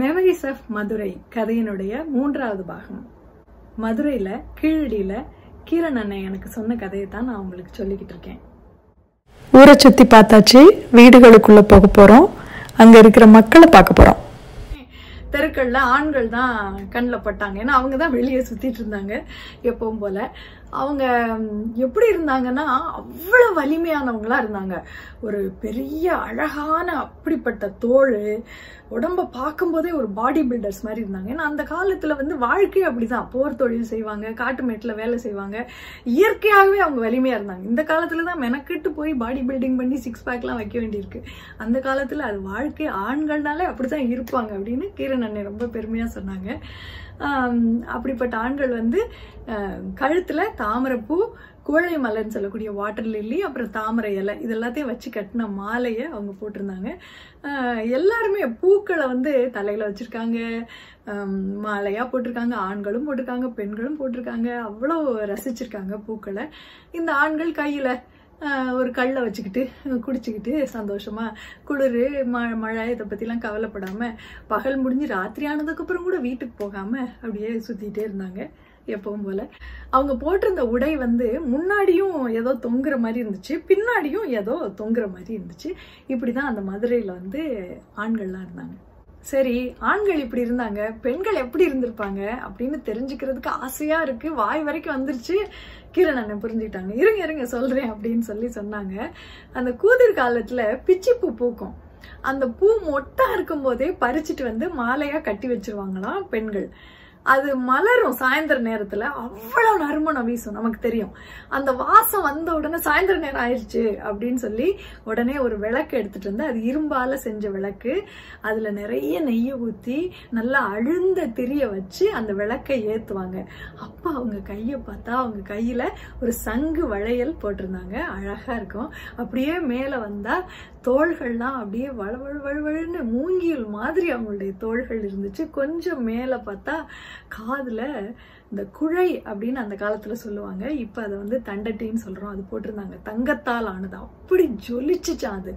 Memories of Madurai கதையினுடைய மூன்றாவது பாகம். மதுரையில கீழடியில கீரன் அண்ணன் எனக்கு சொன்ன கதையை தான் நான் உங்களுக்கு சொல்லிக்கிட்டு இருக்கேன். ஊரை சுத்தி பார்த்தாச்சு வீடுகளுக்குள்ள போக போறோம் அங்க இருக்கிற மக்களை பார்க்க போறோம். தெருக்கள்ல ஆண்கள் தான் கண்ணில் பட்டாங்க. ஏன்னா அவங்க தான் வெளியே சுத்திட்டு இருந்தாங்க எப்பவும் போல. அவங்க எப்படி இருந்தாங்கன்னா அவ்வளவு வலிமையானவங்களா இருந்தாங்க. ஒரு பெரிய அழகான அப்படிப்பட்ட தோல் உடம்ப பார்க்கும்போதே ஒரு பாடி பில்டர்ஸ் மாதிரி இருந்தாங்க. ஏன்னா அந்த காலத்துல வந்து வாழ்க்கை அப்படிதான். போர் தொழில் செய்வாங்க காட்டுமேட்டில் வேலை செய்வாங்க. இயற்கையாகவே அவங்க வலிமையா இருந்தாங்க. இந்த காலத்துல தான் மெனக்கெட்டு போய் பாடி பில்டிங் பண்ணி சிக்ஸ் பேக்லாம் வைக்க வேண்டியிருக்கு. அந்த காலத்துல அது வாழ்க்கை ஆண்கள்னாலே அப்படிதான் இருப்பாங்க அப்படின்னு கீரன் அண்ணன் ரொம்ப பெருமையா சொன்னாங்க. அப்படிப்பட்ட ஆண்கள் வந்து கழுத்தில் கழுத்துல தாமரைப்பூ கோழை மலைன்னு சொல்லக்கூடிய வாட்டர் லில்லி அப்புறம் தாமரை இலை இது எல்லாத்தையும் வச்சு கட்டின மாலையை அவங்க போட்டிருந்தாங்க. எல்லாருமே பூக்களை வந்து தலையில் வச்சுருக்காங்க. மாலையாக போட்டிருக்காங்க ஆண்களும் போட்டிருக்காங்க பெண்களும் போட்டிருக்காங்க. அவ்வளோ ரசிச்சிருக்காங்க பூக்களை. இந்த ஆண்கள் கையில் ஒரு கல்லை வச்சுக்கிட்டு குடிச்சுக்கிட்டு சந்தோஷமா குளிர் ம மழை இதை பற்றிலாம் கவலைப்படாமல் பகல் முடிஞ்சு ராத்திரி ஆனதுக்கப்புறம் கூட வீட்டுக்கு போகாமல் அப்படியே சுற்றிக்கிட்டே இருந்தாங்க. எப்பவும் போல. அவங்க போட்டிருந்த உடை வந்து முன்னாடியும் ஏதோ தொங்குற மாதிரி இருந்துச்சு பின்னாடியும் ஏதோ தொங்குற மாதிரி இருந்துச்சு. இப்படிதான் அந்த மதுரையில வந்து ஆண்கள்லாம் இருந்தாங்க. சரி ஆண்கள் இப்படி இருந்தாங்க பெண்கள் எப்படி இருந்திருப்பாங்க அப்படின்னு தெரிஞ்சுக்கிறதுக்கு ஆசையா இருக்கு. வாய் வரைக்கும் வந்துருச்சு. கிரண் அண்ணன் புரிஞ்சுக்கிட்டாங்க. இருங்க இருங்க சொல்றேன் அப்படின்னு சொல்லி சொன்னாங்க. அந்த கூதிர் காலத்துல பிச்சிப்பூ பூக்கும். அந்த பூ மொட்டா இருக்கும் போதே பறிச்சுட்டு வந்து மாலையா கட்டி வச்சிருவாங்களாம் பெண்கள். அது மலரும் சாயந்தர நேரத்துல. அவ்வளவு நறுமணம் வீசும் நமக்கு தெரியும். அந்த வாசம் வந்த உடனே சாயந்தர நேரம் ஆயிடுச்சு அப்படின்னு சொல்லி உடனே ஒரு விளக்கு எடுத்துட்டு வந்து அது இரும்பால செஞ்ச விளக்கு. அதுல நிறைய நெய்யை ஊத்தி நல்லா அழுந்த திரிய வச்சு அந்த விளக்கை ஏத்துவாங்க. அப்ப அவங்க கைய பார்த்தா அவங்க கையில ஒரு சங்கு வளையல் போட்டிருந்தாங்க. அழகா இருக்கும். அப்படியே மேல வந்தா தோள்கள்லாம் அப்படியே வளவழு வழுவழுன்னு மூங்கியல் மாதிரி அவங்களுடைய தோள்கள் இருந்துச்சு. கொஞ்சம் மேல பார்த்தா காதுல இந்த குழை அப்படின்னு அந்த காலத்துல சொல்லுவாங்க. இப்ப அதை வந்து தண்டட்டின்னு சொல்றோம். அது போட்டிருந்தாங்க. தங்கத்தால் ஆனது. அப்படி ஜொலிச்சுச்சான் அது.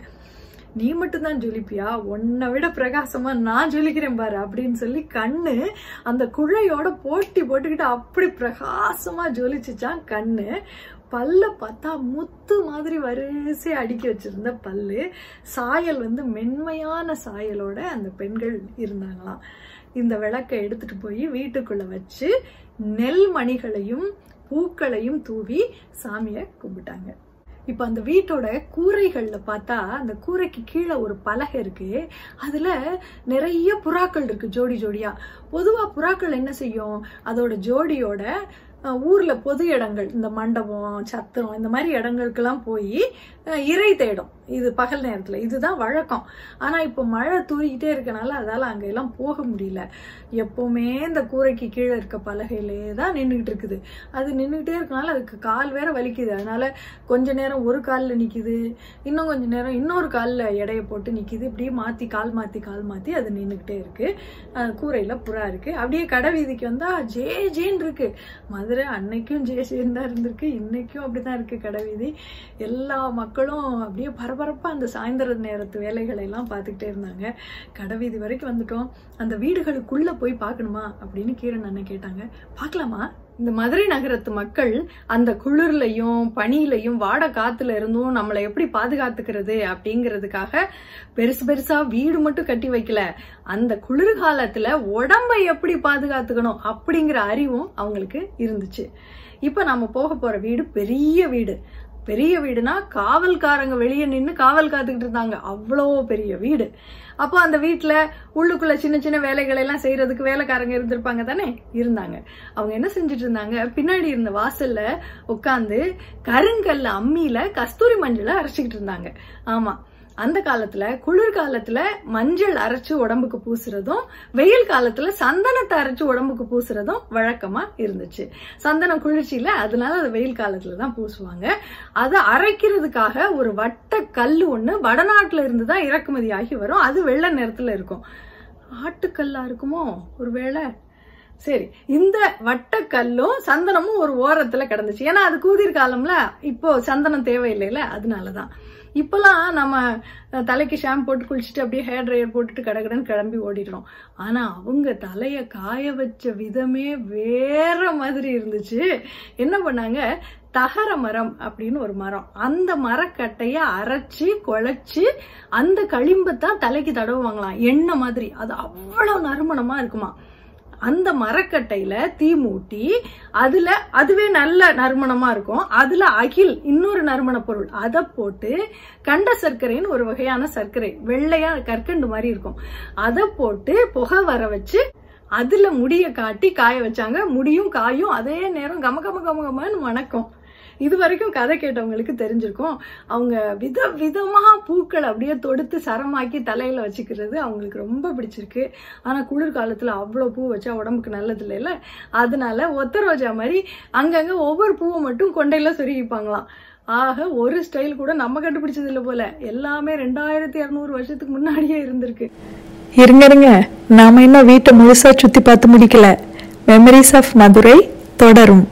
நீ மட்டும்தான் ஜொலிப்பியா? உன்னை விட பிரகாசமா நான் ஜொலிக்கிறேன் பாரு அப்படின்னு சொல்லி கண்ணு அந்த குழையோட போட்டி போட்டுக்கிட்டு அப்படி பிரகாசமா ஜொலிச்சுச்சான் கண்ணு. பல்ல பார்த்தா முத்து மாதிரி வரிசை அடுக்கி வச்சிருந்த பல்லு. சாயல் வந்து மென்மையான சாயலோட அந்த பெண்கள் இருந்தாங்களாம். இந்த விளக்கை எடுத்துட்டு போய் வீட்டுக்குள்ள வச்சு நெல் மணிகளையும் பூக்களையும் தூவி சாமியை கும்பிட்டாங்க. இப்ப அந்த வீட்டோட கூரைகள்ல பார்த்தா அந்த கூரைக்கு கீழே ஒரு பலகை இருக்கு. அதுல நிறைய புறாக்கள் இருக்கு ஜோடி ஜோடியா. பொதுவா புறாக்கள் என்ன செய்யும்? அதோட ஜோடியோட ஊர்ல பொது இடங்கள் இந்த மண்டபம் சத்திரம் இந்த மாதிரி இடங்களுக்கெல்லாம் போய் இறை தேடும். இது பகல் நேரத்துல. இதுதான் வழக்கம். ஆனா இப்போ மழை தூரிக்கிட்டே இருக்கனால அதால அங்க எல்லாம் போக முடியல. எப்பவுமே இந்த கூரைக்கு கீழே இருக்க பலகையிலே தான் நின்றுகிட்டு இருக்குது. அது நின்றுகிட்டே இருக்கனால அதுக்கு கால் வேற வலிக்குது. அதனால கொஞ்ச நேரம் ஒரு காலில் நிக்குது. இன்னும் கொஞ்ச நேரம் இன்னொரு காலில் எடையை போட்டு நிக்குது. இப்படியே மாத்தி கால் மாத்தி கால் மாத்தி அது நின்றுகிட்டே இருக்கு. கூரையில் கூரையில புறா இருக்கு. அப்படியே கடை வீதிக்கு வந்தா ஜே ஜேன்னு இருக்கு. மதுரை அன்னைக்கும் ஜெயசேன் தான் இருந்திருக்கு இன்னைக்கும் அப்படிதான் இருக்கு கடைவீதி. எல்லா மக்களும் அப்படியே பரபரப்பா அந்த சாயந்தர நேரத்து வேலைகளை எல்லாம் பார்த்துக்கிட்டே இருந்தாங்க. கடைவீதி வரைக்கும் வந்துட்டோம். அந்த வீடுகளுக்குள்ள போய் பார்க்கணுமா அப்படின்னு கீரன் அண்ணன் கேட்டாங்க. பார்க்கலாமா? இந்த மதுரை நகரத்து மக்கள் அந்த குளிர்லையும் பனியிலையும் வாட காத்துல இருந்தும் நம்மளை எப்படி பாதுகாத்துக்கிறது அப்படிங்கிறதுக்காக பெருசு பெருசா வீடு மட்டும் கட்டி வைக்கல. அந்த குளிர்காலத்துல உடம்பை எப்படி பாதுகாத்துக்கணும் அப்படிங்கிற அறிவும் அவங்களுக்கு இருந்துச்சு. இப்ப நம்ம போக போற வீடு பெரிய வீடு. பெரிய வீடுனா காவல்காரங்க வெளியே நின்று காவல் காத்துக்கிட்டு இருந்தாங்க. அவ்வளோ பெரிய வீடு. அப்போ அந்த வீட்டில் உள்ளுக்குள்ள சின்ன சின்ன வேலைகளை எல்லாம் செய்யறதுக்கு வேலைக்காரங்க இருந்திருப்பாங்க தானே? இருந்தாங்க. அவங்க என்ன செஞ்சுட்டு இருந்தாங்க? பின்னாடி இருந்த வாசல்ல உட்காந்து கருங்கல்ல அம்மியில கஸ்தூரி மஞ்சளை அரைச்சிக்கிட்டு இருந்தாங்க. ஆமா. அந்த காலத்துல குளிர் காலத்துல மஞ்சள் அரைச்சு உடம்புக்கு பூசுறதும் வெயில் காலத்துல சந்தனத்தை அரைச்சு உடம்புக்கு பூசுறதும் வழக்கமா இருந்துச்சு. சந்தனம் குளிர்ச்சியில அதனால அது வெயில் காலத்துல தான் பூசுவாங்க. அதை அரைக்கிறதுக்காக ஒரு வட்ட கல் ஒண்ணு வடநாட்டுல இருந்து தான் இறக்குமதி ஆகி வரும். அது வெள்ளை நிறத்துல இருக்கும். ஆட்டுக்கல்லா இருக்குமோ? ஒருவேளை. சரி இந்த வட்டக்கல்லும் சந்தனமும் ஒரு ஓரத்துல கிடந்துச்சு. ஏன்னா அது கூதிர் காலம்ல இப்போ சந்தனம் தேவையில்லைல அதனாலதான். இப்பெல்லாம் நம்ம தலைக்கு ஷாம்பு போட்டு குளிச்சுட்டு அப்படியே ஹேர் ட்ரையர் போட்டுட்டு கடகடன்னு கிளம்பி ஓடிடுறோம். ஆனா அவங்க தலையை காய வச்ச விதமே வேற மாதிரி இருந்துச்சு. என்ன பண்ணாங்க? தகர மரம் அப்படின்னு ஒரு மரம். அந்த மரக்கட்டைய அரைச்சி குழச்சி அந்த களிம்பை தான் தலைக்கு தடவுவாங்களாம். எண்ணெய் மாதிரி. அது அவ்வளவு நறுமணமா இருக்குமா அந்த மரக்கட்டையில தீ மூட்டி அதுல அதுவே நல்ல நறுமணமா இருக்கும். அதுல அகில் இன்னொரு நறுமண பொருள் அதை போட்டு கண்ட சர்க்கரைன்னு ஒரு வகையான சர்க்கரை வெள்ளையா கற்கண்டு மாதிரி இருக்கும். அதை போட்டு புகை வர வச்சு அதுல முடிய காட்டி காய வச்சாங்க. முடியும் காயும் அதே நேரம் கம கம கம கமன்னு மணக்கும் இது வரைக்கும் கதை கேட்டவங்களுக்கு தெரிஞ்சிருக்கும். அவங்க வித விதமாக பூக்கள் அப்படியே தொடுத்து சரமாக்கி தலையில் வச்சுக்கிறது அவங்களுக்கு ரொம்ப பிடிச்சிருக்கு. ஆனால் குளிர்காலத்தில் அவ்வளோ பூ வச்சா உடம்புக்கு நல்லது இல்லைல்ல அதனால ஒத்த ரோஜா மாதிரி அங்கங்கே ஒவ்வொரு பூவை மட்டும் கொண்டையில் சொருகிப்பாங்களாம். ஆக ஒரு ஸ்டைல் கூட நம்ம கண்டுபிடிச்சது இல்லை போல. எல்லாமே ரெண்டாயிரத்தி இரநூறு வருஷத்துக்கு முன்னாடியே இருந்திருக்கு. இருங்க இருங்க. நாம இன்னும் வீட்டை முழுசா சுத்தி பார்த்து முடிக்கல. மெமரிஸ் ஆஃப் மதுரை தொடரும்.